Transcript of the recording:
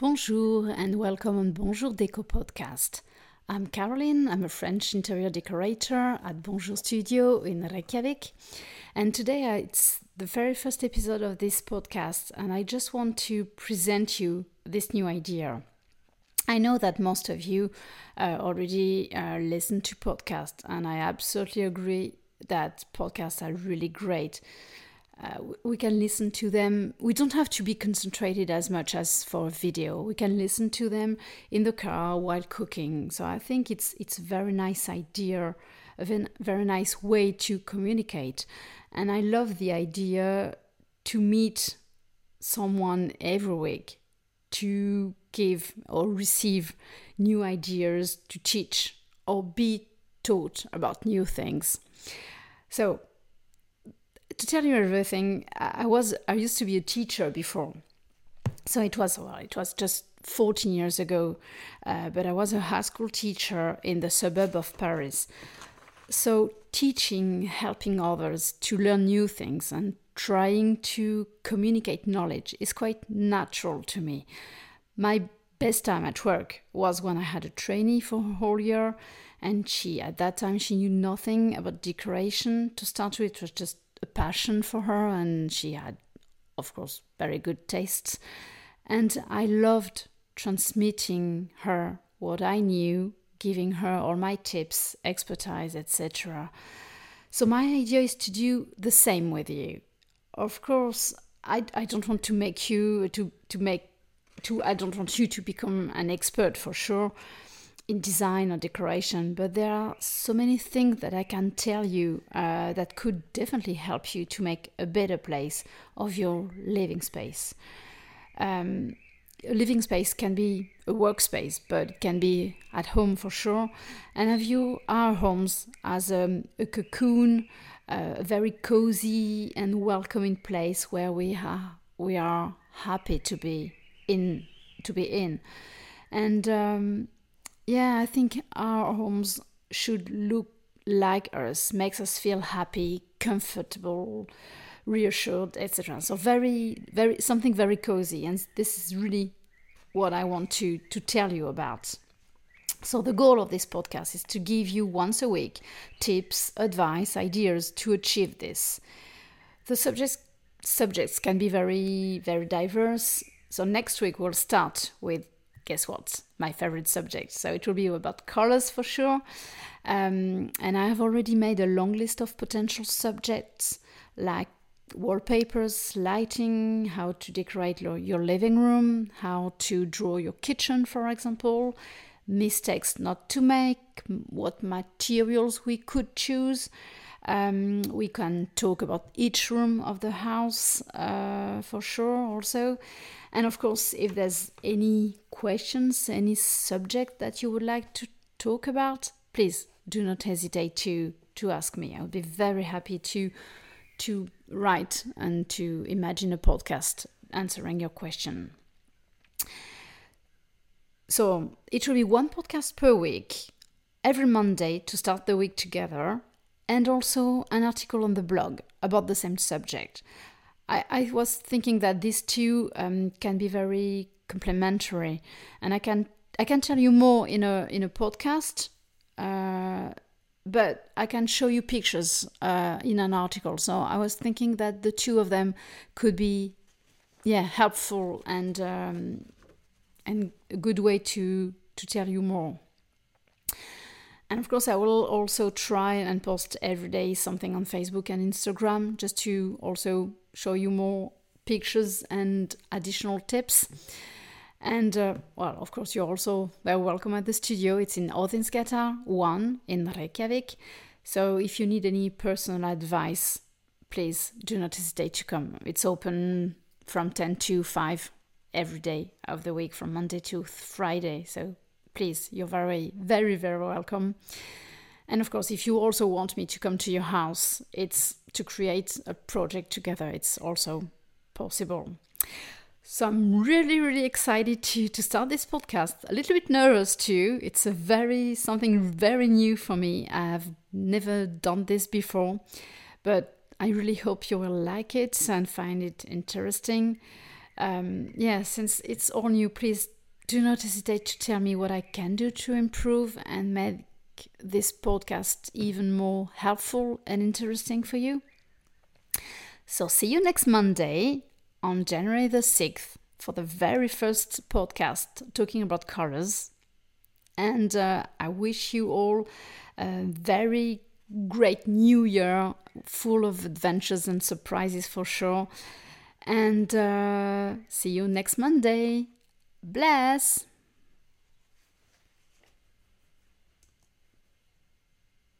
Bonjour and welcome on Bonjour Déco podcast. I'm Caroline, I'm a French interior decorator at Bonjour Studio in Reykjavik. And today uh, it's the very first episode of this podcast, and I just want to present you this new idea. I know that most of you uh, already uh, listen to podcasts, and I absolutely agree that podcasts are really great uh, we can listen to them. We don't have to be concentrated as much as for video. We can listen to them in the car while cooking. So I think it's it's a very nice idea, a very nice way to communicate. And I love the idea to meet someone every week to give or receive new ideas, to teach or be taught about new things. So to tell you everything, I was I used to be a teacher before, so it was well, it was just 14 years ago, uh, but I was a high school teacher in the suburb of Paris. So teaching, helping others to learn new things, and trying to communicate knowledge is quite natural to me. My best time at work was when I had a trainee for a whole year, and she at that time she knew nothing about decoration to start with. It was just passion for her, and she had, of course, very good tastes. And I loved transmitting her what I knew, giving her all my tips, expertise, etc. So my idea is to do the same with you. Of course, I, I don't want to make you to to make to I don't want you to become an expert for sure in design or decoration, but there are so many things that I can tell you uh, that could definitely help you to make a better place of your living space. Um, a living space can be a workspace, but it can be at home for sure. And I view our homes as a, a cocoon, uh, a very cozy and welcoming place where we are we are happy to be in to be in. And um, yeah, I think our homes should look like us, makes us feel happy, comfortable, reassured, etc. So very, very something very cozy, and this is really what I want to to tell you about. So the goal of this podcast is to give you once a week tips, advice, ideas to achieve this. The subjects subjects can be very very diverse. So next week we'll start with guess what? My favorite subject. So it will be about colors for sure. Um, and I have already made a long list of potential subjects like wallpapers, lighting, how to decorate your living room, how to draw your kitchen, for example, mistakes not to make, what materials we could choose. Um, we can talk about each room of the house uh, for sure, also. And of course, if there's any questions, any subject that you would like to talk about, please do not hesitate to to ask me. I would be very happy to to write and to imagine a podcast answering your question. So it will be one podcast per week, every Monday to start the week together, and also an article on the blog about the same subject. I, I was thinking that these two um, can be very complementary, and I can I can tell you more in a in a podcast, uh, but I can show you pictures uh, in an article. So I was thinking that the two of them could be, yeah, helpful and um, and a good way to to tell you more. And of course, I will also try and post every day something on Facebook and Instagram just to also show you more pictures and additional tips. And uh, well, of course, you're also very welcome at the studio. It's in Óðinsgata 1 in Reykjavik. So if you need any personal advice, please do not hesitate to come. It's open from 10 to 5 every day of the week, from Monday to Friday. So please, you're very, very, very welcome. And of course, if you also want me to come to your house, it's to create a project together. It's also possible. So I'm really, really excited to, to start this podcast. A little bit nervous too. It's a very something very new for me. I've never done this before, but I really hope you will like it and find it interesting. um, yeah, since it's all new, please do not hesitate to tell me what I can do to improve and make this podcast even more helpful and interesting for you. So, see you next Monday on January the 6th for the very first podcast talking about colors. And uh, I wish you all a very great new year full of adventures and surprises for sure. And uh, see you next Monday. Bless!